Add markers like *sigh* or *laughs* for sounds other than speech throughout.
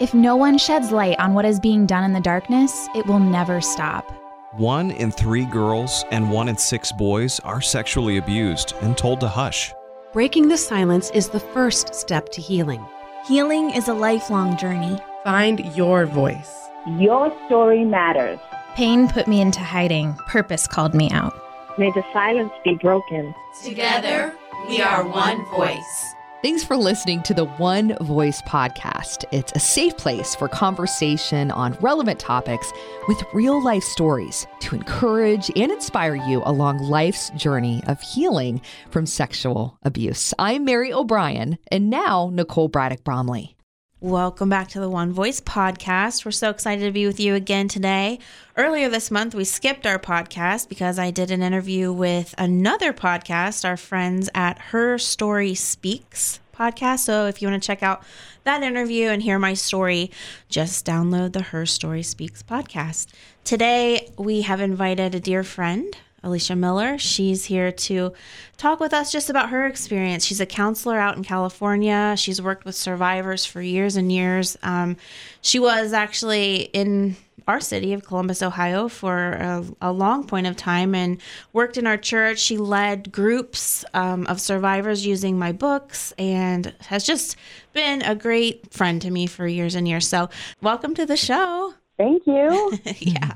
If no one sheds light on what is being done in the darkness, it will never stop. One in three girls and one in six boys are sexually abused and told to hush. Breaking the silence is the first step to healing. Healing is a lifelong journey. Find your voice. Your story matters. Pain put me into hiding, purpose called me out. May the silence be broken. Together, we are one voice. Thanks for listening to the One Voice podcast. It's a safe place for conversation on relevant topics with real life stories to encourage and inspire you along life's journey of healing from sexual abuse. I'm Mary O'Brien, and now Nicole Braddock Bromley. Welcome back to the One Voice podcast. We're so excited to be with you again today. Earlier this month, we skipped our podcast because I did an interview with another podcast, our friends at Her Story Speaks podcast. So if you want to check out that interview and hear my story, just download the Her Story Speaks podcast. Today, we have invited a dear friend, Alicia Miller. She's here to talk with us just about her experience. She's a counselor out in California. She's worked with survivors for years and years. Um, she was actually in our city of Columbus, Ohio, for a, a, long point of time and worked in our church. She led groups um, of survivors using my books and has just been a great friend to me for years and years. So, welcome to the show. Thank you. *laughs* yeah.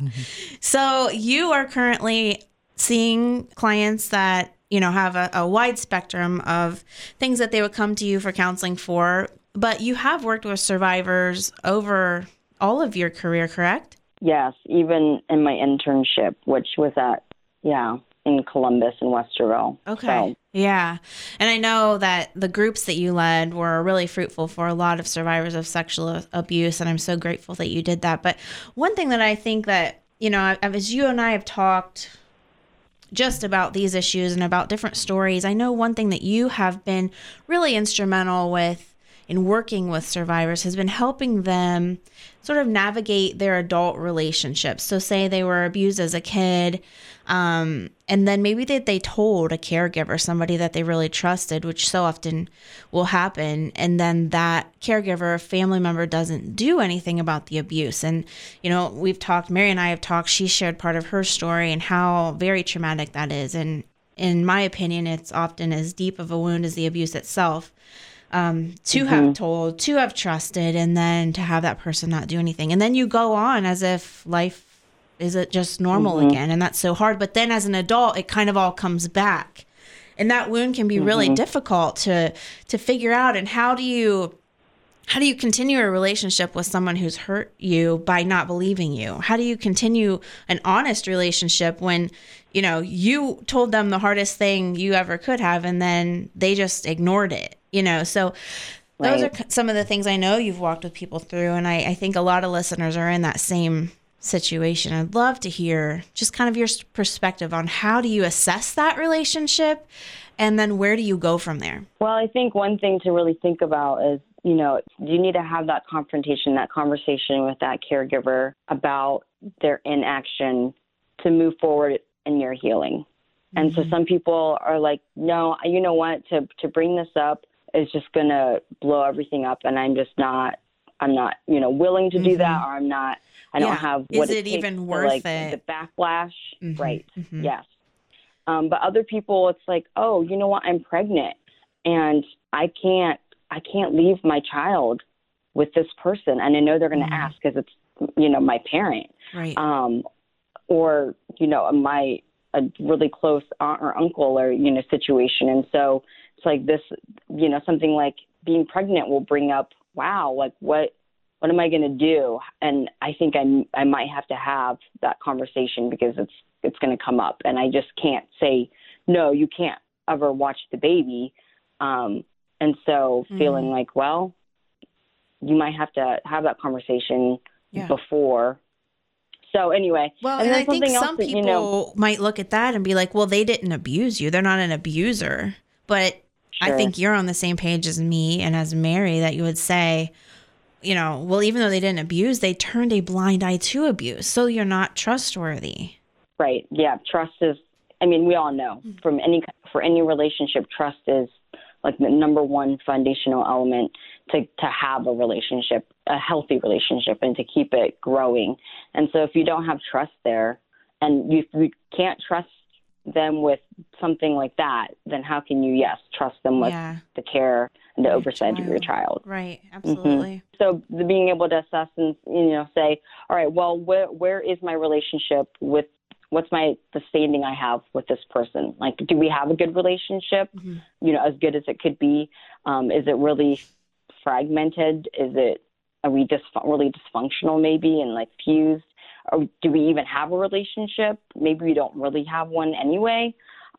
So, you are currently seeing clients that you know have a, a, wide spectrum of things that they would come to you for counseling for but you have worked with survivors over all of your career correct yes even in my internship which was at yeah in columbus and westerville okay so. yeah and i know that the groups that you led were really fruitful for a lot of survivors of sexual abuse and i'm so grateful that you did that but one thing that i think that you know as you and i have talked just about these issues and about different stories. I know one thing that you have been really instrumental with in working with survivors has been helping them sort of navigate their adult relationships. So, say they were abused as a kid, um, and then maybe they, they told a caregiver, somebody that they really trusted, which so often will happen, and then that caregiver, family member, doesn't do anything about the abuse. And, you know, we've talked, Mary and I have talked, she shared part of her story and how very traumatic that is. And in my opinion, it's often as deep of a wound as the abuse itself um, to mm-hmm. have told, to have trusted, and then to have that person not do anything. And then you go on as if life is it just normal mm-hmm. again. And that's so hard. But then as an adult, it kind of all comes back. And that wound can be mm-hmm. really difficult to to figure out. And how do you how do you continue a relationship with someone who's hurt you by not believing you? How do you continue an honest relationship when, you know, you told them the hardest thing you ever could have and then they just ignored it? You know so those right. are some of the things i know you've walked with people through and I, I think a lot of listeners are in that same situation i'd love to hear just kind of your perspective on how do you assess that relationship and then where do you go from there well i think one thing to really think about is you know you need to have that confrontation that conversation with that caregiver about their inaction to move forward in your healing and mm-hmm. so some people are like no you know what to to bring this up is just going to blow everything up and I'm just not I'm not, you know, willing to do mm-hmm. that or I'm not I don't have what is it, it even worth like, it? The backlash. Mm-hmm. Right. Mm-hmm. Yes. Um, but other people it's like, "Oh, you know what? I'm pregnant and I can't I can't leave my child with this person and I know they're going to mm-hmm. ask cuz it's you know, my parent." Right. Um or, you know, my a really close aunt or uncle or, you know, situation and so it's like this, you know, something like being pregnant will bring up, wow, like what, what am I going to do? And I think I, I might have to have that conversation because it's, it's going to come up and I just can't say, no, you can't ever watch the baby. Um, and so mm-hmm. feeling like, well, you might have to have that conversation yeah. before so anyway, well, and, and I think some that, people you know, might look at that and be like, "Well, they didn't abuse you; they're not an abuser." But Sure. I think you're on the same page as me and as Mary that you would say, you know, well, even though they didn't abuse, they turned a blind eye to abuse. So you're not trustworthy. Right. Yeah. Trust is, I mean, we all know mm-hmm. from any, for any relationship, trust is like the number one foundational element to to have a relationship, a healthy relationship, and to keep it growing. And so if you don't have trust there, and you, you can't trust them with something like that, then how can you, yes, trust them with Yeah. the care and the Your oversight of your child? Right. Absolutely. So the being able to assess and you know say, all right, well, where where is my relationship with what's my the standing I have with this person? Like, do we have a good relationship? You know, as good as it could be. Um, is it really fragmented? Is it are we just really dysfunctional maybe and like fused? Or do we even have a relationship? Maybe we don't really have one anyway.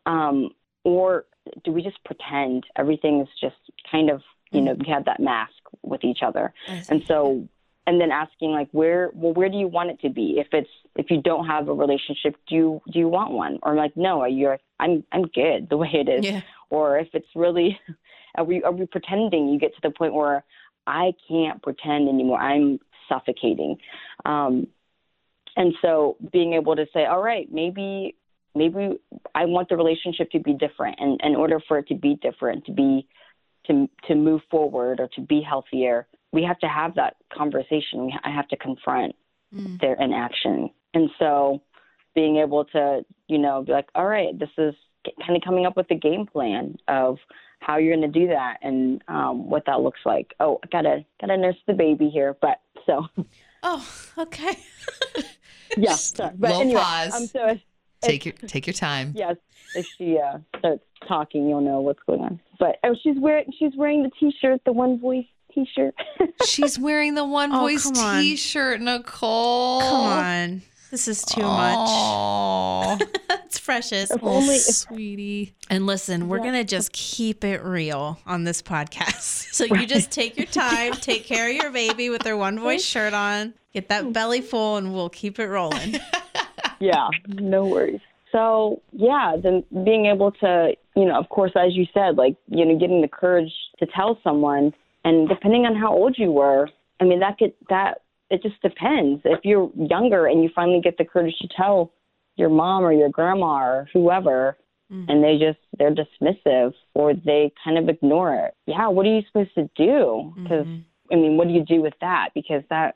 Um, or do we just pretend everything is just kind of you know we have that mask with each other. And so and then asking like where well where do you want it to be? If it's if you don't have a relationship do you do you want one? Or like no you're i'm i'm good the way it is. Yeah. or if it's really *laughs* are we are we pretending? You get to the point where i can't pretend anymore. I'm suffocating. Um and so being able to say all right maybe maybe i want the relationship to be different and in order for it to be different to be to to move forward or to be healthier we have to have that conversation. I have to confront their inaction. And so being able to you know be like all right this is kind of coming up with a game plan of how you're going to do that and um, what that looks like. Oh i gotta gotta nurse the baby here but so *laughs* Oh, okay. *laughs* yeah sorry. but Little anyway pause. um, so if, Take your take your time. yes if she uh, starts talking you'll know what's going on but oh she's wearing she's wearing the t-shirt the one voice t-shirt *laughs* She's wearing the one Oh, voice come on. t-shirt, Nicole. Come on. This is too much. *laughs* Precious. If only- if- sweetie. And listen, we're going to just keep it real on this podcast. *laughs* So you just take your time, *laughs* take care of your baby with their one voice shirt on, get that mm-hmm. belly full, and we'll keep it rolling. *laughs* yeah, no worries. So yeah, then being able to, you know, of course, as you said, like you know, getting the courage to tell someone, and depending on how old you were, I mean, that could that it just depends. If you're younger and you finally get the courage to tell your mom or your grandma or whoever, mm. and they just they're dismissive or they kind of ignore it. Yeah, what are you supposed to do? Mm-hmm. Because I mean, what do you do with that? Because that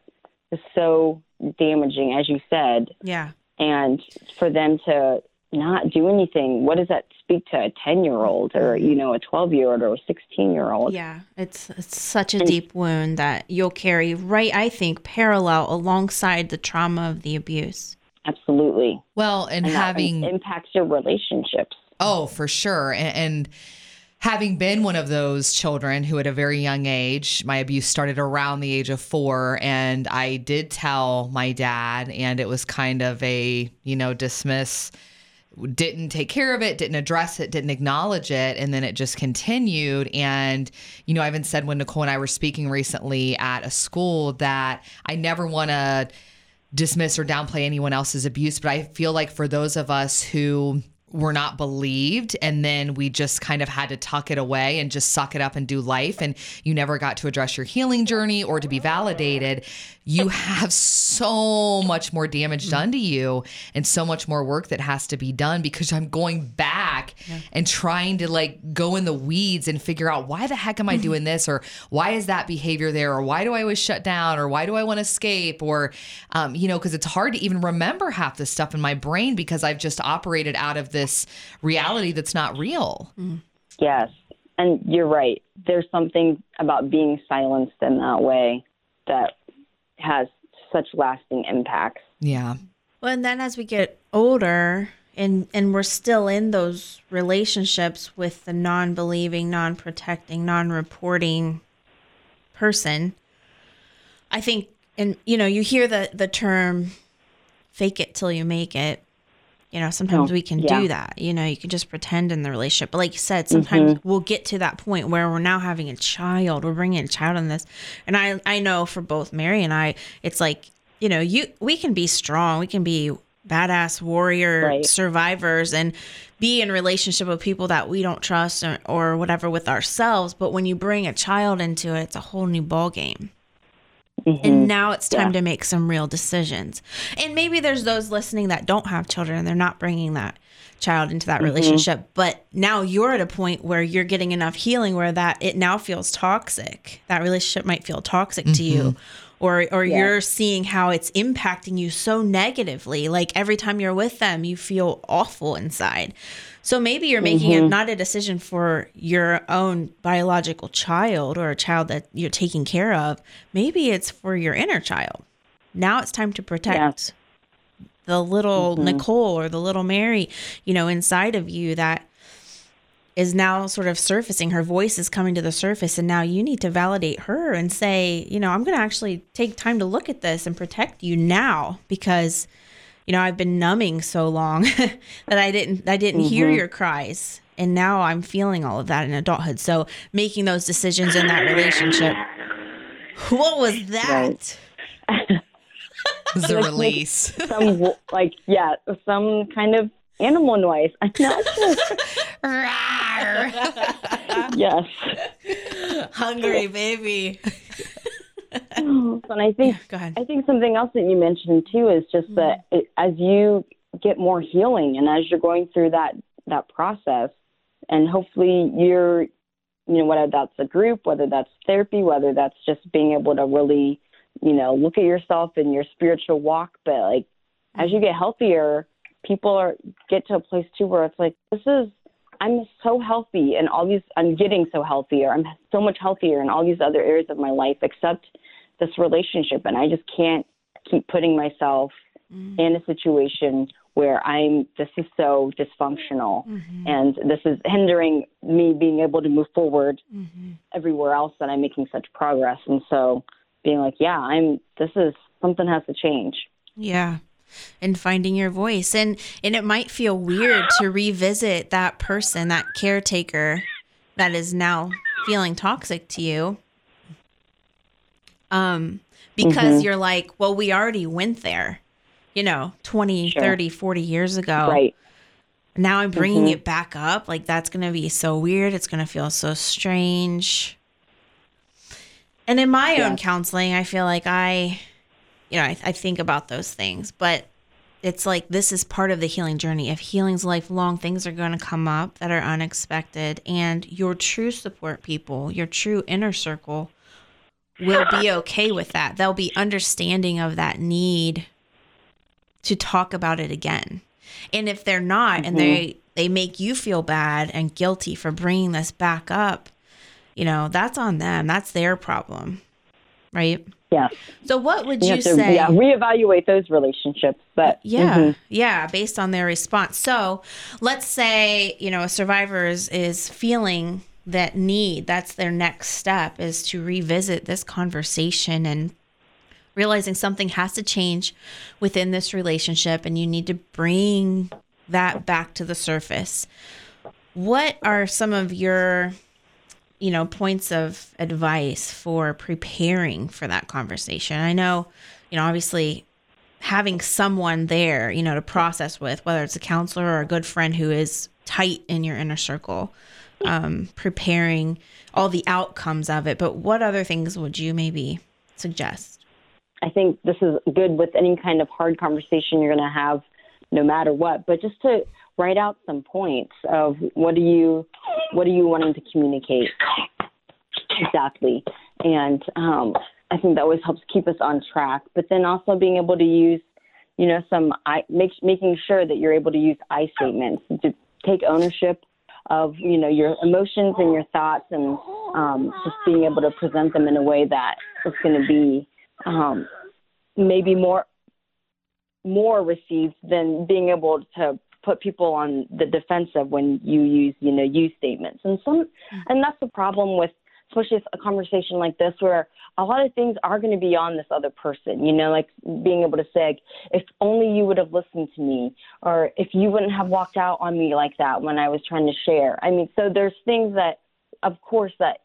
is so damaging, as you said Yeah. and for them to not do anything what does that speak to a 10 year old or mm-hmm. you know a 12 year old or a 16 year old Yeah. It's, it's such a deep wound that you'll carry right, I think, parallel alongside the trauma of the abuse. Absolutely Well, and, and having impacts your relationships Oh, for sure. And, and having been one of those children who, at a very young age, my abuse started around the age of four. And I did tell my dad, and it was kind of a, you know, dismiss, didn't take care of it, didn't address it, didn't acknowledge it. And then it just continued. And, you know, I even said when Nicole and I were speaking recently at a school that I never want to dismiss or downplay anyone else's abuse, but I feel like for those of us who were not believed and then we just kind of had to tuck it away and just suck it up and do life and you never got to address your healing journey or to be validated. You have so much more damage done to you and so much more work that has to be done because I'm going back and trying to like go in the weeds and figure out why the heck am I doing this or why is that behavior there or why do I always shut down or why do I want to escape or um, you know because it's hard to even remember half the stuff in my brain because I've just operated out of this reality that's not real. yes and you're right there's something about being silenced in that way that has such lasting impacts Yeah. Well, and then as we get older and and we're still in those relationships with the non-believing, non-protecting, non-reporting person, I think and you know, you hear the the term fake it till you make it. You know, sometimes Oh, we can yeah. do that. You know, you can just pretend in the relationship. But like you said, sometimes mm-hmm. we'll get to that point where we're now having a child. We're bringing a child in this. And I I know for both Mary and I, it's like, you know, you we can be strong. We can be badass warrior Right. survivors and be in relationship with people that we don't trust or, or whatever with ourselves. But when you bring a child into it, it's a whole new ball game. And now it's time Yeah. to make some real decisions. And maybe there's those listening that don't have children and they're not bringing that child into that Mhm. relationship but now you're at a point where you're getting enough healing where that it now feels toxic that relationship might feel toxic to you or or Yeah. you're seeing how it's impacting you so negatively like every time you're with them you feel awful inside so maybe you're making a, Mhm. not a decision for your own biological child or a child that you're taking care of maybe it's for your inner child now it's time to protect the little Mhm. Nicole or the little Mary, you know, inside of you that is now sort of surfacing. Her voice is coming to the surface, and now you need to validate her and say, you know, I'm going to actually take time to look at this and protect you now because, you know, I've been numbing so long *laughs* that I didn't, I didn't hear Mhm. your cries, and now I'm feeling all of that in adulthood. So making those decisions in that relationship. What was that? It's *laughs* a Like, release. *laughs* some like yeah, some kind of animal noise. I'm not sure. yes. Hungry baby. And I think Go ahead. I think something else that you mentioned too is just mm-hmm. that it, as you get more healing and as you're going through that that process, and hopefully you're, you know, whether that's a group, whether that's therapy, whether that's just being able to really, you know, look at yourself in your spiritual walk, but like as you mm-hmm. get healthier, people are get to a place too where it's like this is I'm so healthy and all these I'm getting so healthier. I'm so much healthier in all these other areas of my life except this relationship and I just can't keep putting myself mm. in a situation where I'm this is so dysfunctional mm-hmm. and this is hindering me being able to move forward mm-hmm. everywhere else that I'm making such progress and so being like yeah I'm this is something has to change Yeah. And finding your voice. And and it might feel weird to revisit that person, that caretaker that is now feeling toxic to you. Um because Mhm. you're like, well, we already went there. You know, 20, Sure. 30, 40 years ago. right Now I'm bringing Mhm. it back up. Like that's going to be so weird. It's going to feel so strange. And in my Yeah. own counseling, I feel like I, you know, I, I think about those things, but it's like this is part of the healing journey. If healing's lifelong, things are going to come up that are unexpected, and your true support people, your true inner circle, will be okay with that. They'll be understanding of that need to talk about it again. And if they're not, and they they make you feel bad and guilty for bringing this back up, you know, that's on them. That's their problem, right? Yeah. So, what would you, you, to say? yeah reevaluate those relationships but Yeah, mhm. yeah, based on their response. So, let's say, you know, a survivor is, is feeling that need, that's their next step is to revisit this conversation and realizing something has to change within this relationship and you need to bring that back to the surface. What are some of your you know points of advice for preparing for that conversation? I know, you know, obviously having someone there, you know, to process with, whether it's a counselor or a good friend who is tight in your inner circle, um, preparing all the outcomes of it. But what other things would you maybe suggest? I think this is good with any kind of hard conversation you're going to have, no matter what. But just to write out some points of what are you, what are you wanting to communicate exactly, and um, I think that always helps keep us on track. But then also being able to use, you know, some I make, making sure that you're able to use I statements to take ownership of you know your emotions and your thoughts and um, just being able to present them in a way that is going to be um, maybe more more received than being able to put people on the defensive when you use you know you statements. And some and that's the problem with especially a conversation like this where a lot of things are going to be on this other person you know like being able to say if only you would have listened to me or if you wouldn't have walked out on me like that when i was trying to share. I mean so there's things that of course that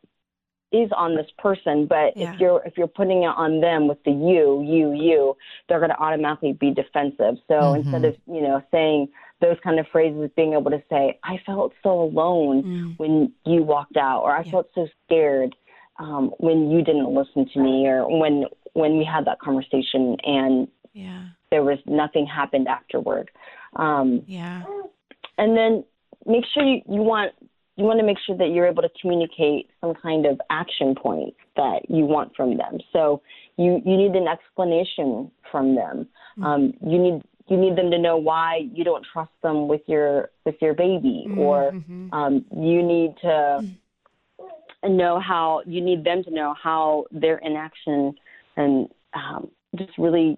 is on this person but Yeah. if you're if you're putting it on them with the you you you they're going to automatically be defensive so Mhm. instead of you know saying those kind of phrases being able to say i felt so alone Mm. when you walked out or i Yeah. felt so scared um, when you didn't listen to me or when when we had that conversation and Yeah. there was nothing happened afterward um, Yeah. and then make sure you, you want you want to make sure that you're able to communicate some kind of action points that you want from them. So you you need an explanation from them. Mm-hmm. Um, you need you need them to know why you don't trust them with your with your baby, mm-hmm. or um, you need to know how you need them to know how their inaction and um, just really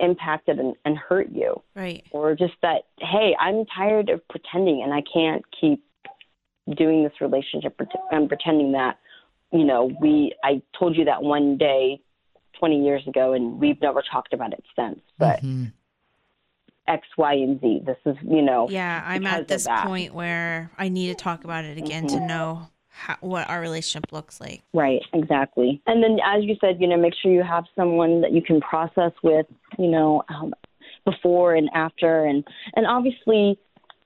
impacted and, and hurt you. Right. Or just that, hey, I'm tired of pretending and I can't keep doing this relationship and pretending that, you know, we, I told you that one day 20 years ago and we've never talked about it since. But mm-hmm. X, Y, and Z. This is, you know. Yeah, I'm at this point where I need to talk about it again mm-hmm. to know how, what our relationship looks like. Right, exactly. And then, as you said, you know, make sure you have someone that you can process with, you know, um, before and after, and and obviously,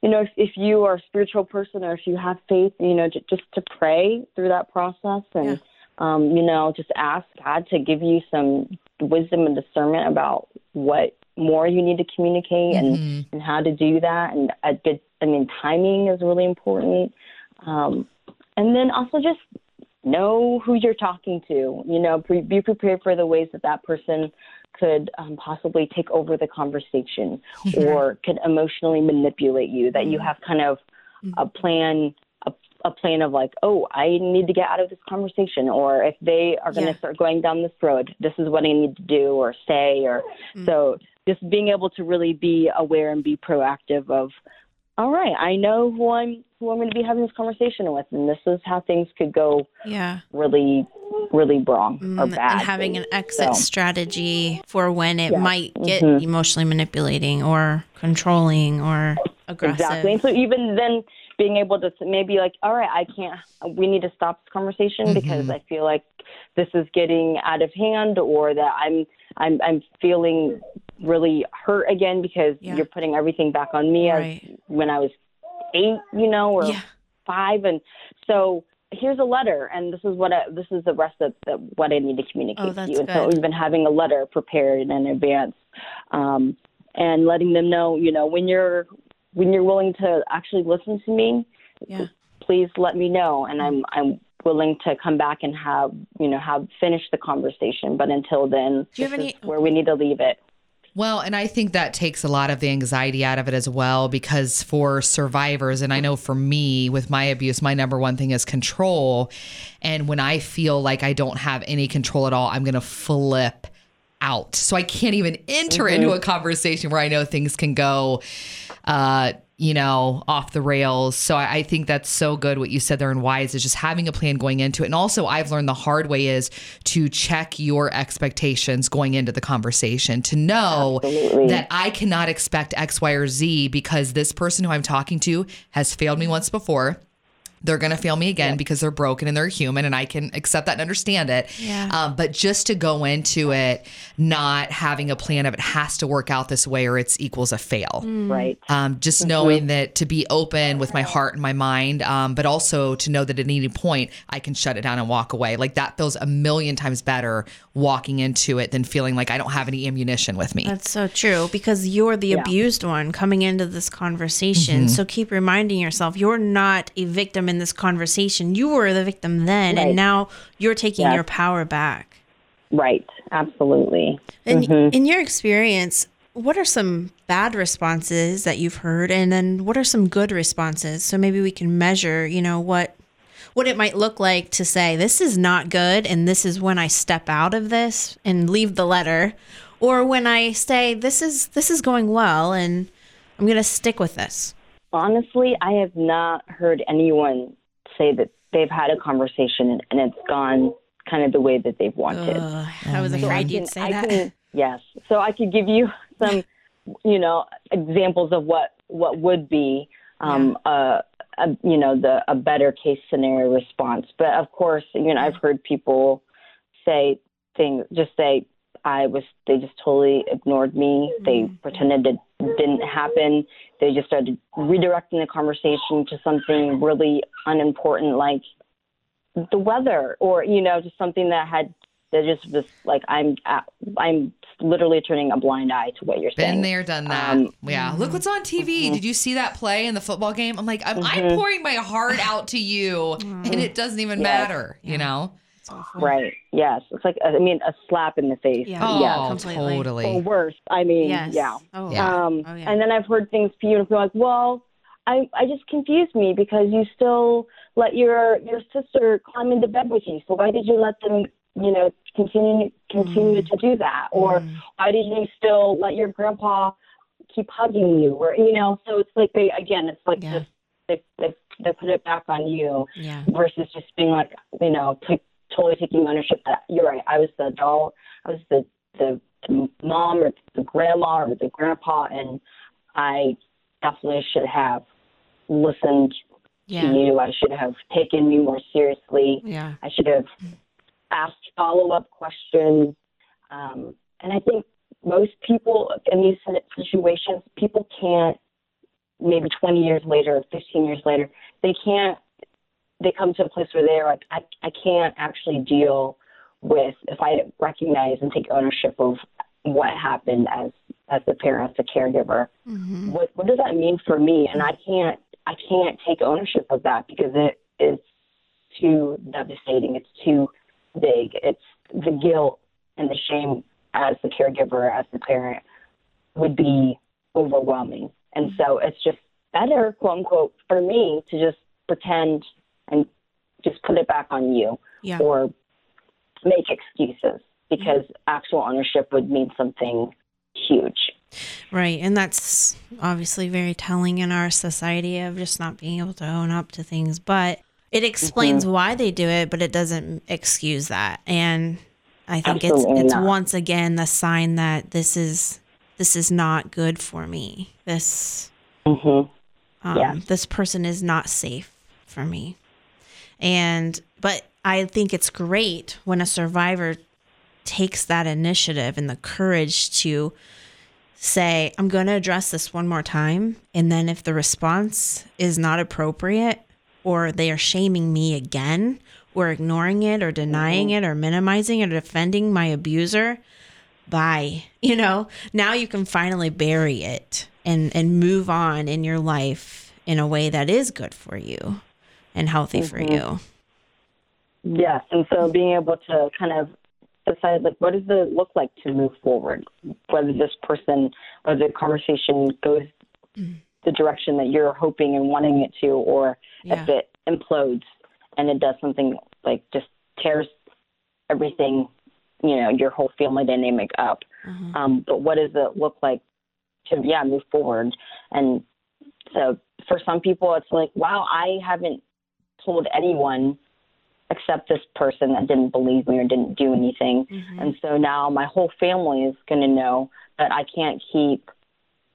you know, if, if you are a spiritual person or if you have faith, you know, j- just to pray through that process and. Yeah. Um, you know, just ask God to give you some wisdom and discernment about what more you need to communicate and, mm-hmm. and how to do that. And a good, I mean, timing is really important. Um, and then also just know who you're talking to. You know, pre- be prepared for the ways that that person could um, possibly take over the conversation or could emotionally manipulate you. That you mm-hmm. have kind of a mm-hmm. plan. A, a plan of like, oh, I need to get out of this conversation, or if they are going to yeah. start going down this road, this is what I need to do or say, or mm-hmm. so just being able to really be aware and be proactive of all right, I know who I'm who I'm going to be having this conversation with, and this is how things could go. Yeah, really, really wrong mm, or bad. And having an exit so. strategy for when it yeah. might get mm-hmm. emotionally manipulating or controlling or aggressive. Exactly. And so even then, being able to maybe like, all right, I can't. We need to stop this conversation mm-hmm. because I feel like this is getting out of hand, or that I'm I'm I'm feeling really hurt again because yeah. you're putting everything back on me right. as when I was eight, you know, or yeah. five, and so here's a letter, and this is what I, this is the rest of the, what I need to communicate oh, to you. And good. so we've been having a letter prepared in advance, um, and letting them know, you know, when you're when you're willing to actually listen to me, yeah. please let me know, and I'm I'm willing to come back and have you know have finished the conversation. But until then, Do you have any- where we need to leave it. Well, and I think that takes a lot of the anxiety out of it as well because for survivors, and I know for me with my abuse, my number one thing is control. And when I feel like I don't have any control at all, I'm going to flip out. So I can't even enter mm-hmm. into a conversation where I know things can go uh, you know, off the rails. So I, I, think that's so good what you said there and wise is just having a plan going into it. And also I've learned the hard way is to check your expectations going into the conversation, to know Absolutely. that I cannot expect X, Y, or Z because this person who I'm talking to has failed me once before they're going to fail me again because they're broken and they're human and I can accept that and understand it. Yeah. Um, but just to go into it not having a plan of it has to work out this way or it's equals a fail. Mm. Right. Um, just mm-hmm. knowing that to be open with my heart and my mind, um, but also to know that at any point I can shut it down and walk away. Like that feels a million times better walking into it than feeling like I don't have any ammunition with me. That's so true because you're the yeah. abused one coming into this conversation. Mm-hmm. So keep reminding yourself you're not a victim in this conversation. You were the victim then, right. and now you're taking yes. your power back. Right, absolutely. And mm-hmm. in your experience, what are some bad responses that you've heard and then what are some good responses so maybe we can measure you know what what it might look like to say, this is not good, and this is when I step out of this and leave the letter, or when I say, this is this is going well, and I'm going to stick with this. Honestly, I have not heard anyone say that they've had a conversation and it's gone kind of the way that they've wanted. Ugh, I was afraid you'd say that. Can, yes, so I could give you *laughs* some, you know, examples of what what would be um, yeah. a, a you know the a better case scenario response. But of course, you know I've heard people say things just say I was they just totally ignored me. Mm-hmm. They pretended it didn't happen. They just started redirecting the conversation to something really unimportant like the weather or you know just something that had They're just just like I'm I'm literally turning a blind eye to what you're Been saying. Been there, done that. Um, yeah. Look what's on TV. mhm. Did you see that play in the football game? I'm like, I'm, I'm Mhm. pouring my heart out to you, and it doesn't even Yes. matter. You know? Right. Yes. It's like I mean a slap in the face. Yeah. Oh, Yes. completely. totally. Or worse. I mean, Yes. yeah. Oh, Yeah. Um, Oh, yeah. And then I've heard things people be like, well, I I just confused me because you still let your your sister climb into bed with you. So why did you let them, you know, continue continue Mm. to do that? Or why did you still let your grandpa keep hugging you? Or you know, so it's like they again, it's like Yeah. just they, they they put it back on you Yeah. versus just being like, you know, t- totally taking ownership that you're right. I was the adult. I was the the mom or the grandma or the grandpa, and I definitely should have listened Yeah. to you. I should have taken you more seriously. Yeah. I should have asked follow up questions. Um, and I think most people in these situations, people can't, maybe 20 years later, 15 years later, they can't, they come to a place where they're like, I, I can't actually deal with if I recognize and take ownership of what happened as as the parent, as the caregiver. Mm-hmm. What what does that mean for me? And I can't I can't take ownership of that because it is too devastating. It's too big. It's the guilt and the shame as the caregiver, as the parent, would be overwhelming. And so it's just better, quote unquote, for me to just pretend and just put it back on you Yeah. or make excuses because actual ownership would mean something huge. Right. And that's obviously very telling in our society of just not being able to own up to things. But it explains Mm-hmm. why they do it, but it doesn't excuse that. And I think Absolutely it's it's not. once again the sign that this is this is not good for me. This Mm-hmm. um, Yeah. this person is not safe for me. And but I think it's great when a survivor takes that initiative and the courage to say, I'm going to address this one more time. And then if the response is not appropriate or they are shaming me again or ignoring it or denying mm-hmm. it or minimizing it or defending my abuser, bye. You know, now you can finally bury it and, and move on in your life in a way that is good for you and healthy for mm-hmm. you. Yes, and so being able to kind of decide like what does it look like to move forward, whether this person, whether the conversation goes mm-hmm. the direction that you're hoping and wanting it to, or if it implodes and it does something like just tears everything, you know, your whole family dynamic up. Mm-hmm. Um, but what does it look like to yeah move forward? And so for some people, it's like wow, I haven't told anyone except this person that didn't believe me or didn't do anything. And so now my whole family is going to know that I can't keep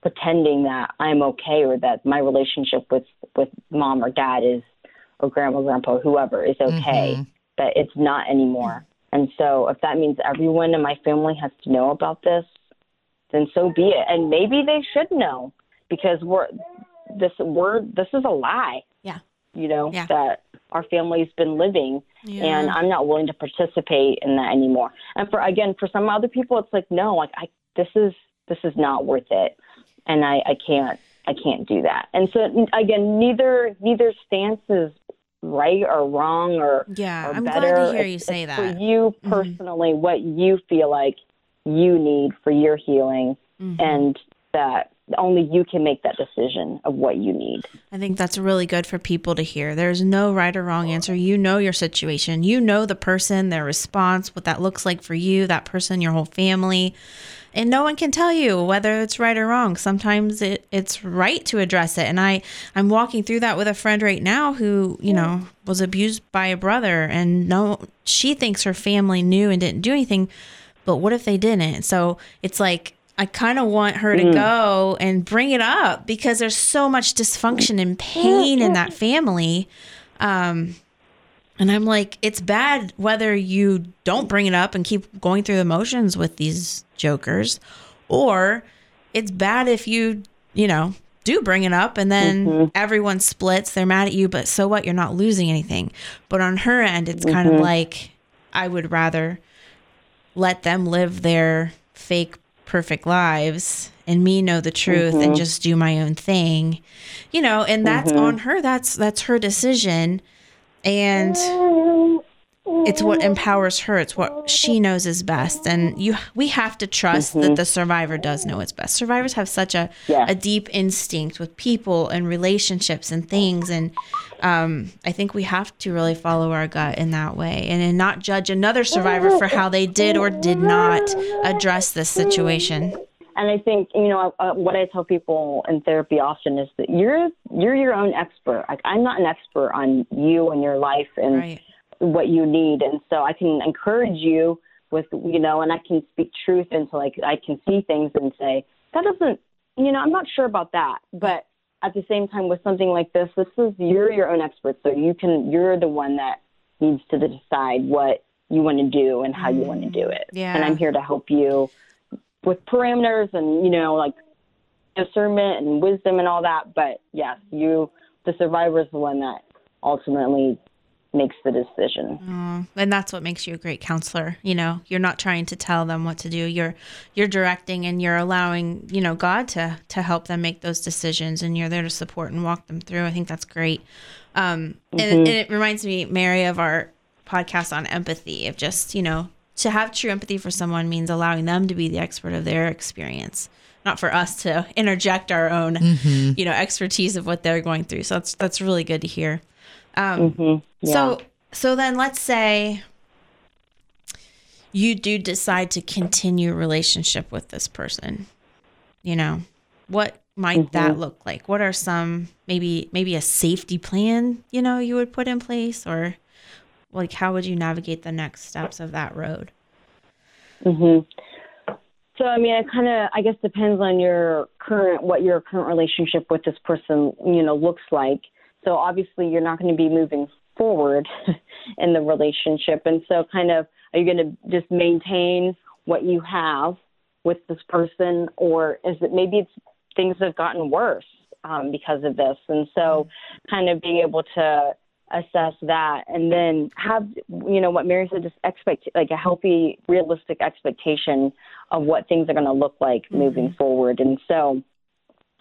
pretending that I'm okay or that my relationship with with mom or dad is or grandma, grandpa, whoever is okay. Mhm. That it's not anymore. And so if that means everyone in my family has to know about this, then so be it. And maybe they should know because we're this we're this is a lie. Yeah. You know, Yeah. that our family's been living and I'm not willing to participate in that anymore. And for again, for some other people, it's like no, like I this is this is not worth it, and I I can't I can't do that. And so again, neither neither stance is right or wrong or Yeah, or I'm better. glad to hear you say that. for you personally what you feel like you need for your healing, Mm-hmm. and that only you can make that decision of what you need. I think that's really good for people to hear. There's no right or wrong answer. You know your situation. You know the person, their response, what that looks like for you, that person, your whole family. And no one can tell you whether it's right or wrong. Sometimes it, it's right to address it. And I, I'm walking through that with a friend right now who, you know, was abused by a brother and no she thinks her family knew and didn't do anything. But what if they didn't? So it's like I kind of want her to mm. go and bring it up because there's so much dysfunction and pain in that family. Um, and I'm like, it's bad whether you don't bring it up and keep going through the motions with these jokers, or it's bad if you, you know, do bring it up and then mm-hmm. everyone splits. They're mad at you, but so what? You're not losing anything. But on her end, it's kind of mm-hmm. like, I would rather let them live their fake perfect lives and me know the truth and mm-hmm. just do my own thing you know and that's mm-hmm. on her. That's that's her decision. And it's what empowers her. It's what she knows is best. And you we have to trust that mm-hmm. the survivor does know what's best. Survivors have such a Yeah. a deep instinct with people and relationships and things. And um, i think we have to really follow our gut in that way and, and not judge another survivor for how they did or did not address this situation. And I think you know uh, what I tell people in therapy often is that you're you're your own expert. Like I'm not an expert on you and your life and right. what you need, and so I can encourage you with you know, and I can speak truth into like I can see things and say that doesn't you know I'm not sure about that, but at the same time with something like this, this is you're your own expert, so you can you're the one that needs to decide what you want to do and how you want to do it. Yeah. And I'm here to help you with parameters and you know like discernment and wisdom and all that. But yes, you the survivor is the one that ultimately makes the decision. Oh, and that's what makes you a great counselor you know? You're not trying to tell them what to do. You're you're directing and you're allowing you know god to to help them make those decisions and you're there to support and walk them through. I think that's great. Um and, mm-hmm. and it reminds me mary of our podcast on empathy of just you know to have true empathy for someone means allowing them to be the expert of their experience not for us to interject our own mm-hmm. you know expertise of what they're going through. So that's that's really good to hear um so so then let's say you do decide to continue relationship with this person. You know, what might that look like? What are some maybe maybe a safety plan, you know, you would put in place or like how would you navigate the next steps of that road? hmm So I mean, it kind of I guess depends on your current what your current relationship with this person you know looks like. So obviously, you're not going to be moving forward *laughs* in the relationship, and so kind of are you going to just maintain what you have with this person, or is it maybe it's things have gotten worse um, because of this, and so kind of being able to assess that and then have you know what Mary said just expect like a healthy realistic expectation of what things are going to look like moving forward. And so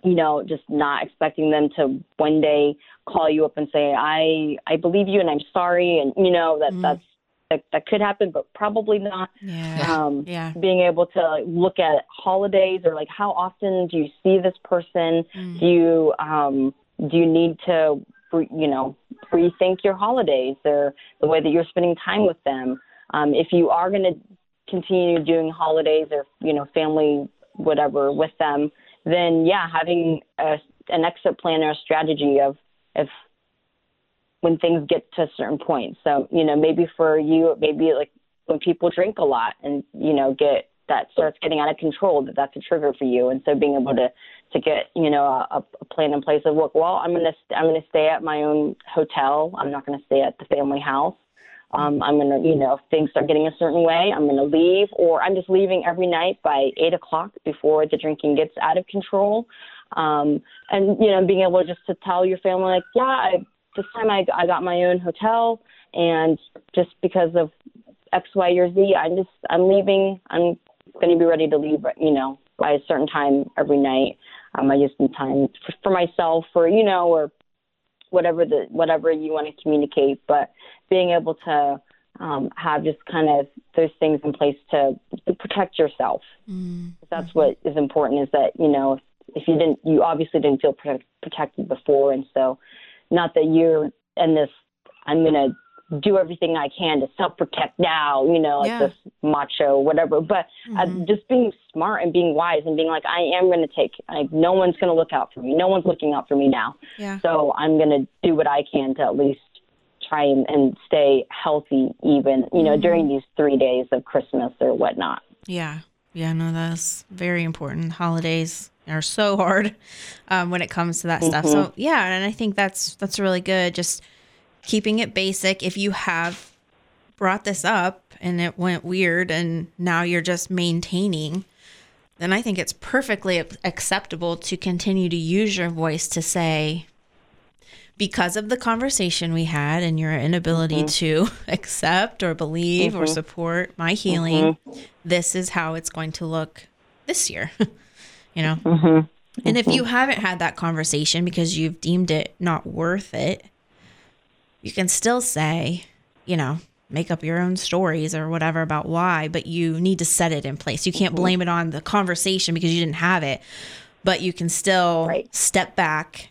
you know just not expecting them to one day call you up and say I I believe you and I'm sorry and you know that that's that, that could happen but probably not. Yeah. um Yeah. being able to like, look at holidays or like how often do you see this person? Do you um do you need to re- you know rethink your holidays or the way that you're spending time with them? Um if you are going to continue doing holidays or you know family whatever with them then yeah having a, an exit plan or a strategy of if when things get to a certain point. So, you know, maybe for you, maybe like when people drink a lot and, you know, get that starts getting out of control, that that's a trigger for you. And so being able to, to get, you know, a, a plan in place of, look, well, I'm going to, I'm going to stay at my own hotel. I'm not going to stay at the family house. Um, I'm going to, you know, if things start getting a certain way, I'm going to leave, or I'm just leaving every night by eight o'clock before the drinking gets out of control. Um, and, you know, being able just to tell your family, like, yeah, I, this time I, I got my own hotel, and just because of X, Y, or Z, I'm just, I'm leaving. I'm going to be ready to leave, you know, by a certain time every night. Um, I just need time for, for myself, or, you know, or whatever the whatever you want to communicate, but being able to um, have just kind of those things in place to, to protect yourself. That's what is important. Is that you know if, if you didn't, you obviously didn't feel protect, protected before, and so not that you're in this. I'm gonna do everything I can to self protect now, you know, like Yeah. this macho whatever. But uh, just being smart and being wise and being like, I am going to take. Like, no one's going to look out for me. No one's looking out for me now. Yeah. So I'm going to do what I can to at least try and, and stay healthy, even you know, during these three days of Christmas or whatnot. Yeah. Yeah, no, that's very important. Holidays are so hard um, when it comes to that stuff. So yeah, and I think that's that's really good. Just keeping it basic. If you have brought this up and it went weird, and now you're just maintaining, then I think it's perfectly acceptable to continue to use your voice to say, because of the conversation we had and your inability mm-hmm. to *laughs* accept or believe or mm-hmm. support my healing, mm-hmm. this is how it's going to look this year. *laughs* you know? And if you haven't had that conversation because you've deemed it not worth it, you can still say, you know, make up your own stories or whatever about why, but you need to set it in place. You can't blame it on the conversation because you didn't have it, but you can still Right. step back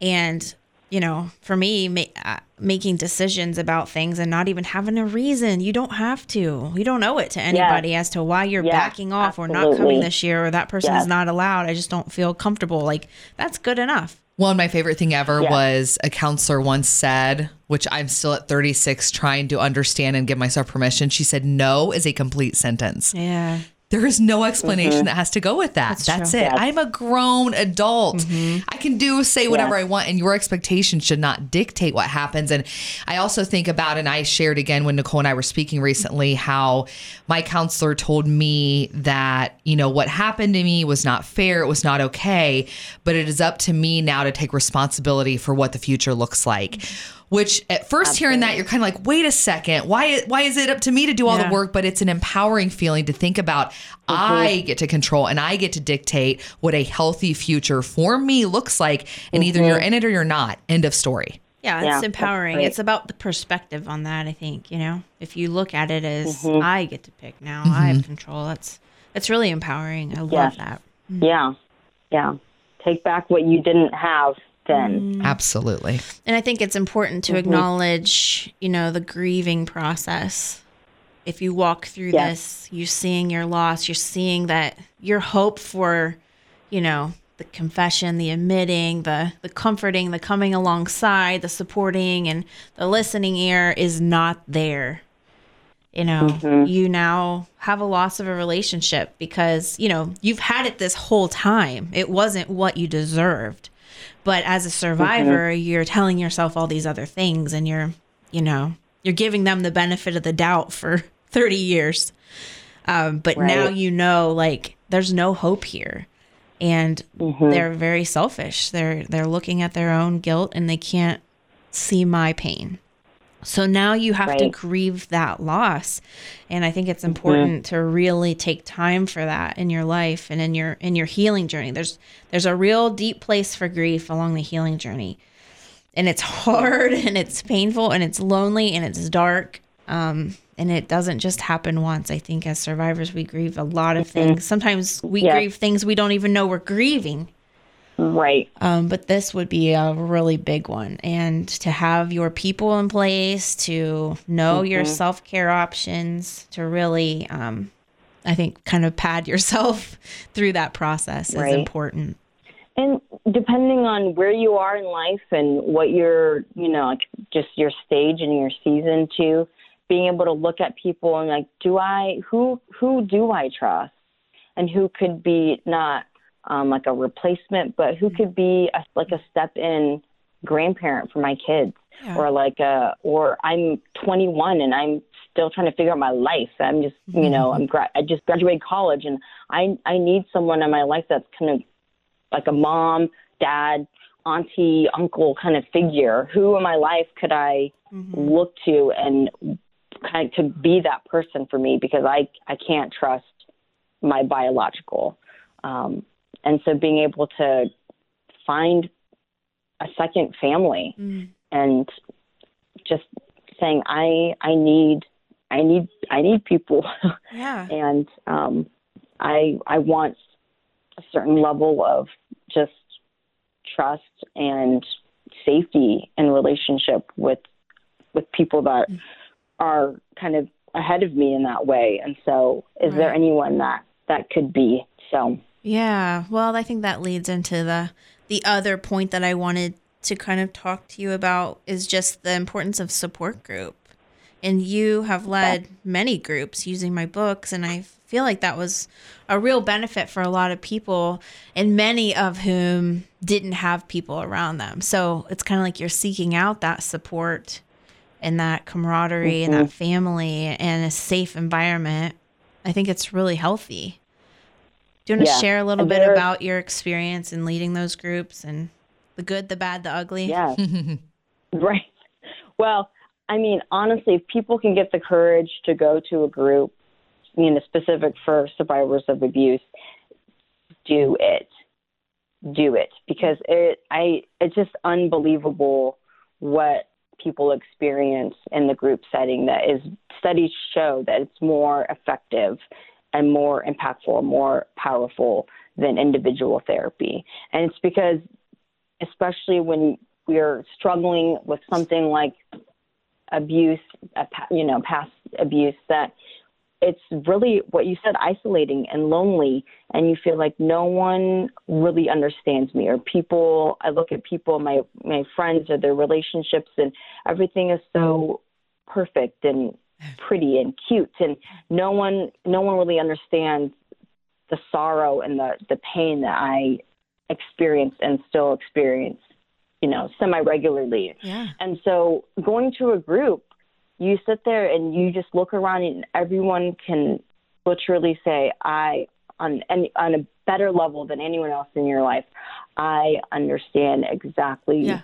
and, you know, for me, ma- uh, making decisions about things and not even having a reason. You don't have to. You don't owe it to anybody as to why you're Yes, backing off or not coming this year or that person Yes. is not allowed. I just don't feel comfortable. Like that's good enough. One, of my favorite thing ever Yeah. was a counselor once said, which I'm still at 36 trying to understand and give myself permission. She said, no is a complete sentence. Yeah. There is no explanation mm-hmm. that has to go with that. That's, true. it. Yes. I'm a grown adult. Mm-hmm. I can do, say whatever I want, and your expectations should not dictate what happens. And I also think about, and I shared again when Nicole and I were speaking recently, how my counselor told me that, you know, what happened to me was not fair. It was not okay. But it is up to me now to take responsibility for what the future looks like. Which at first hearing that, you're kind of like, wait a second, why, why is it up to me to do all Yeah. the work? But it's an empowering feeling to think about mm-hmm. I get to control and I get to dictate what a healthy future for me looks like. And either you're mm-hmm. in it or you're not. End of story. Yeah, Yeah, it's that's empowering. It's about the perspective on that, I think, you know. If you look at it as mm-hmm. I get to pick now, I have control. That's that's really empowering. I love Yes. that. Mm. Yeah. Yeah. Take back what you didn't have then. Mm-hmm. Absolutely. And I think it's important to mm-hmm. acknowledge, you know, the grieving process. If you walk through Yes. this, you're seeing your loss, you're seeing that your hope for, you know, the confession, the admitting, the the comforting, the coming alongside, the supporting and the listening ear is not there. You know, mm-hmm. you now have a loss of a relationship because, you know, you've had it this whole time. It wasn't what you deserved. But as a survivor, you're telling yourself all these other things and you're, you know, you're giving them the benefit of the doubt for *laughs* 30 years. Um, but now you know, like, there's no hope here. And Mm-hmm. they're very selfish. They're they're looking at their own guilt and they can't see my pain. So now you have to grieve that loss. And I think it's Mm-hmm. important to really take time for that in your life and in your in your healing journey. There's there's a real deep place for grief along the healing journey. And it's *laughs* hard and it's painful and it's lonely and it's dark. Um and it doesn't just happen once. I think as survivors we grieve a lot of things. Sometimes we Yes. grieve things we don't even know we're grieving. Right. Um, but this would be a really big one. And to have your people in place, to know your Mm-hmm. self care options, to really, um, I think, kind of pad *laughs* yourself through that process is important. And depending on where you are in life and what your, you know, like just your stage and your season too, being able to look at people and like, do I, who, who do I trust? And who could be not um, like a replacement, but who could be a, like a step in grandparent for my kids? Yeah. Or like a, or I'm 21 and I'm still trying to figure out my life. I'm just, you know, I'm gra- I just graduated college and I I need someone in my life that's kind of like a mom, dad, auntie, uncle kind of figure. Who in my life could I look to and kind of to be that person for me because I I can't trust my biological. Um, and so being able to find a second family and just saying I I need I need I need people *laughs* Yeah. and um, I I want a certain level of just trust and safety in relationship with with people that are kind of ahead of me in that way. And so, is there anyone that that could be? So, Yeah. Well, I think that leads into the the other point that I wanted to kind of talk to you about is just the importance of support group. And you have led many groups using my books and I feel like that was a real benefit for a lot of people and many of whom didn't have people around them. So, it's kind of like you're seeking out that support and that camaraderie and that mm-hmm. family and a safe environment. I think it's really healthy. Do you want to Yeah. share a little bit about your experience in leading those groups and The good, the bad, the ugly. Yes. *laughs* right. Well, I mean, honestly, if people can get the courage to go to a group, you know, specific for survivors of abuse, do it. Do it because it I it's just unbelievable what people experience in the group setting that is studies show that it's more effective and more impactful, more powerful than individual therapy. And it's because especially when we're struggling with something like abuse, you know, past abuse, that it's really what you said, isolating and lonely, and you feel like no one really understands me. Or people, I look at people, my my friends, or their relationships, and everything is so perfect and pretty and cute, and no one, no one really understands the sorrow and the the pain that I experienced and still experience you know, semi regularly. Yeah. And so going to a group, you sit there and you just look around and everyone can literally say, I, on any, on a better level than anyone else in your life, I understand exactly Yeah.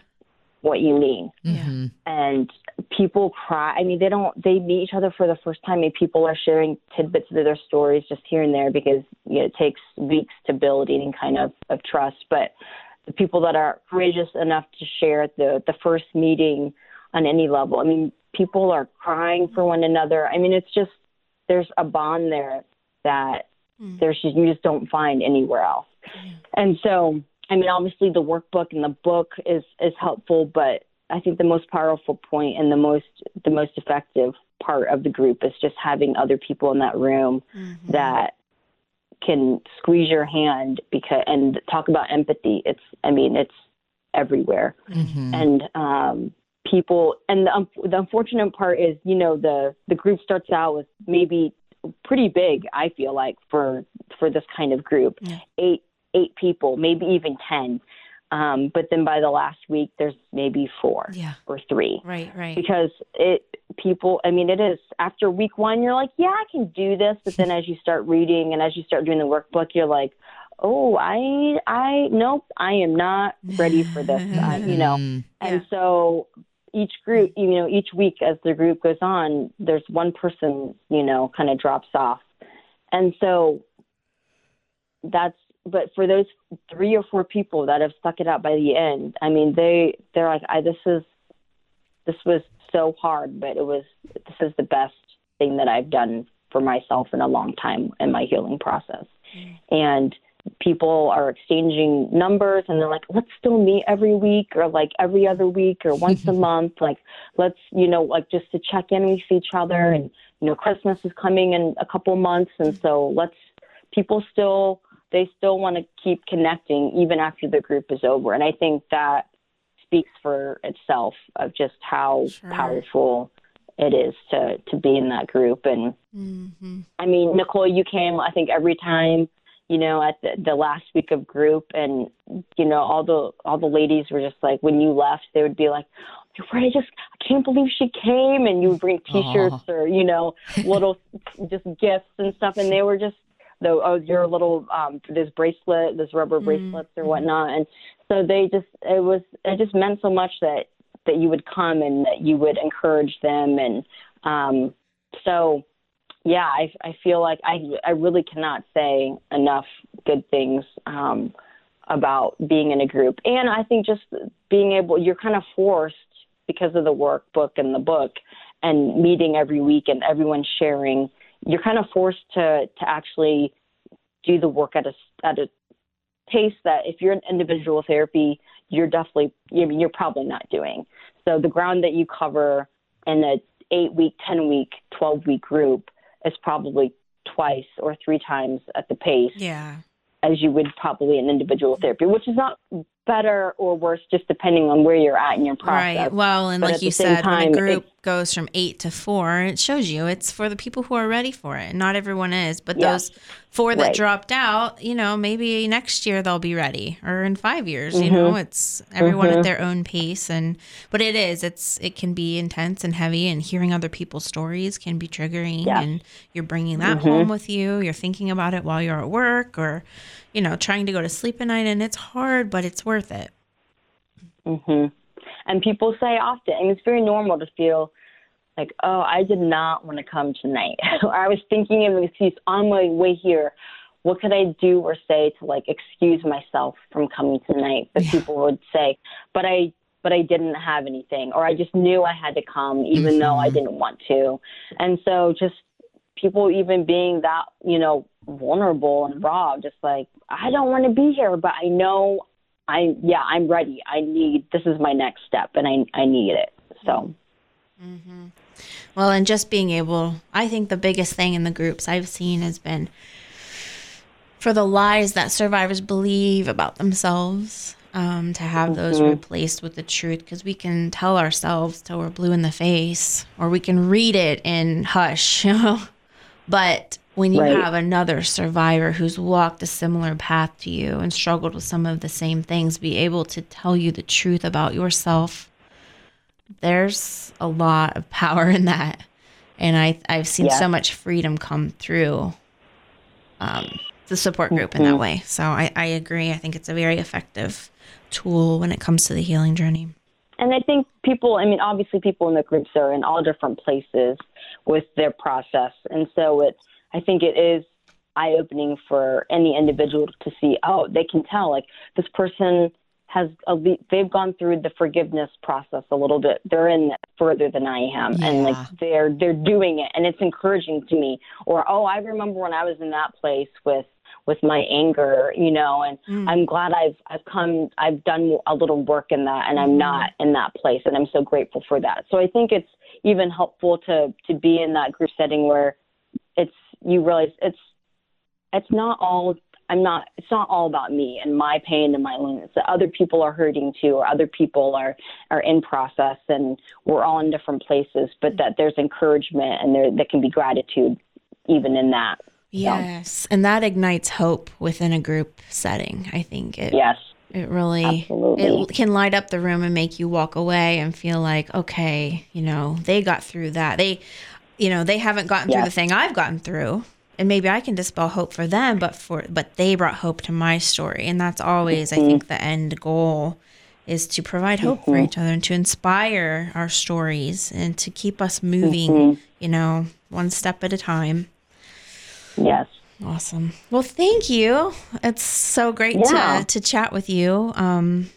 What you mean. Mm-hmm. And people cry. I mean, they don't, they meet each other for the first time and people are sharing tidbits of their stories just here and there because you know, it takes weeks to build any kind of, of trust. But the people that are courageous enough to share at the the first meeting on any level. I mean, people are crying for one another. I mean, it's just there's a bond there that Mm. there's just, you just don't find anywhere else. And so, I mean, obviously the workbook and the book is is helpful, but I think the most powerful point and the most the most effective part of the group is just having other people in that room Mm-hmm. that can squeeze your hand because and talk about empathy. It's I mean it's everywhere Mm-hmm. and um, people and the, um, the unfortunate part is you know the the group starts out with maybe pretty big i feel like for for this kind of group Yeah. eight eight people maybe even ten um, but then by the last week there's maybe four Yeah. or three Right, right. because it people i mean it is after week one you're like yeah i can do this but then as you start reading and as you start doing the workbook you're like oh i i nope i am not ready for this *laughs* you know and Yeah. so each group you know each week as the group goes on there's one person you know kind of drops off and so that's but for those three or four people that have stuck it out by the end i mean they they're like i this is this was so hard but it was this is the best thing that i've done for myself in a long time in my healing process. Mm. And people are exchanging numbers and they're like let's still meet every week or like every other week or once a *laughs* month? Like let's you know like just to check in with each other and you know christmas is coming in a couple months and so let's people still they still want to keep connecting even after the group is over. And i think that speaks for itself of just how Sure. powerful it is to to be in that group. And Mm-hmm. I mean, Nicole, you came, I think, every time, you know, at the, the last week of group, and you know, all the all the ladies were just like, when you left, they would be like, "I just, I can't believe she came," and you would bring T-shirts or you know, little *laughs* just gifts and stuff, and they were just the oh, your little um this bracelet, this rubber bracelets or whatnot, and so they just it was it just meant so much that that you would come and that you would encourage them, and um so yeah, I, I feel like I, I really cannot say enough good things um, about being in a group. And I think just being able, you're kind of forced because of the workbook and the book and meeting every week and everyone sharing, you're kind of forced to, to actually do the work at a, at a pace that if you're in individual therapy, you're definitely, you're, you're probably not doing. So the ground that you cover in a eight week, 10 week, 12 week group is probably twice or three times at the pace Yeah. as you would probably in individual therapy, which is not better or worse, just depending on where you're at in your process. Right. Well, and But like you said, time, when a group goes from eight to four, it shows you it's for the people who are ready for it. And not everyone is, but Yeah. those four that Right. dropped out, you know, maybe next year they'll be ready, or in five years. You Mm-hmm. know, it's everyone at their own pace, and but it is, it's it can be intense and heavy, and hearing other people's stories can be triggering, Yeah. and you're bringing that Mm-hmm. home with you. You're thinking about it while you're at work, or you know, trying to go to sleep at night, and it's hard, but it's worth it. hmm And people say often, and it's very normal to feel like, oh, I did not want to come tonight. or *laughs* I was thinking of an excuse on my way here. What could I do or say to like excuse myself from coming tonight? But people would say, but I, but I didn't have anything, or I just knew I had to come even though I didn't want to. And so just people even being that, you know, vulnerable and raw, just like, I don't want to be here, but I know I, yeah, I'm ready. I need, this is my next step and I, I need it. So. Well, and just being able, I think the biggest thing in the groups I've seen has been for the lies that survivors believe about themselves, um, to have those replaced with the truth, because we can tell ourselves till we're blue in the face, or we can read it in hush, *laughs* you know. But when you Right. have another survivor who's walked a similar path to you and struggled with some of the same things, be able to tell you the truth about yourself there's a lot of power in that. And i i've seen Yeah. so much freedom come through um, the support group in that way. So I, I agree. I think it's a very effective tool when it comes to the healing journey. And I think people, I mean, obviously people in the groups are in all different places with their process. And so it's, I think it is eye opening for any individual to see, oh, they can tell like this person has, a le- they've gone through the forgiveness process a little bit. They're in it further than I am. And like they're, they're doing it and it's encouraging to me. Or, oh, I remember when I was in that place with, with my anger, you know, and mm. I'm glad I've I've come I've done a little work in that and I'm mm-hmm. not in that place and I'm so grateful for that. So I think it's even helpful to to be in that group setting where it's you realize it's it's not all I'm not it's not all about me and my pain and my loneliness. That other people are hurting too or other people are are in process and we're all in different places, but that there's encouragement and there there can be gratitude even in that. yes and that ignites hope within a group setting i think it Yes. It really Absolutely. it can light up the room and make you walk away and feel like, okay, you know, they got through that. They you know, they haven't gotten through the thing I've gotten through. And maybe I can dispel hope for them, but for but they brought hope to my story. And that's always I think mm-hmm. the end goal is to provide hope for mm-hmm. each other and to inspire our stories and to keep us moving, mm-hmm. you know, one step at a time. Yes. Awesome. Well, thank you. It's so great Yeah. to to chat with you. Um,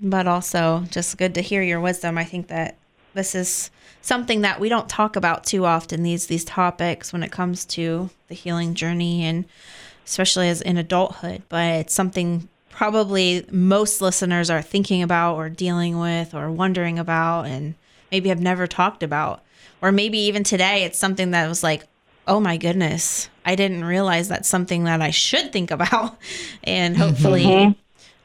but also just good to hear your wisdom. I think that this is something that we don't talk about too often these these topics when it comes to the healing journey and especially as in adulthood, but it's something probably most listeners are thinking about or dealing with or wondering about and maybe have never talked about. Or maybe even today it's something that was like, oh my goodness, I didn't realize that's something that I should think about. *laughs* And hopefully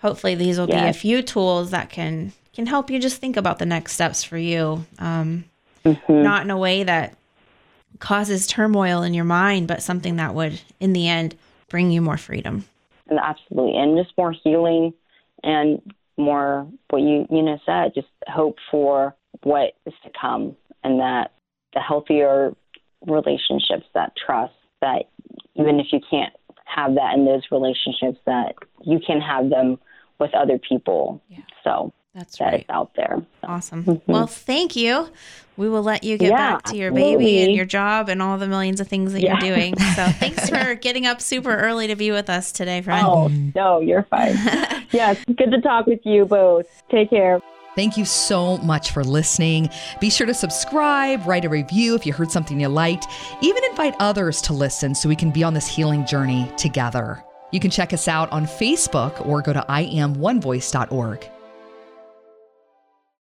hopefully these will be a few tools that can can help you just think about the next steps for you. Um, Not in a way that causes turmoil in your mind, but something that would, in the end, bring you more freedom. and absolutely and just more healing and more what you you know said just hope for what is to come and that the healthier relationships that trust that even if you can't have that in those relationships that you can have them with other people Yeah. so That's that right. out there So, Awesome. Mm-hmm. Well, thank you. We will let you get Yeah, back to your baby and your job and all the millions of things that Yeah. you're doing. So *laughs* thanks for getting up super early to be with us today, friend. oh no you're fine *laughs* yes good to talk with you both take care Thank you so much for listening. Be sure to subscribe, write a review if you heard something you liked, even invite others to listen so we can be on this healing journey together. You can check us out on Facebook or go to iamonevoice.org.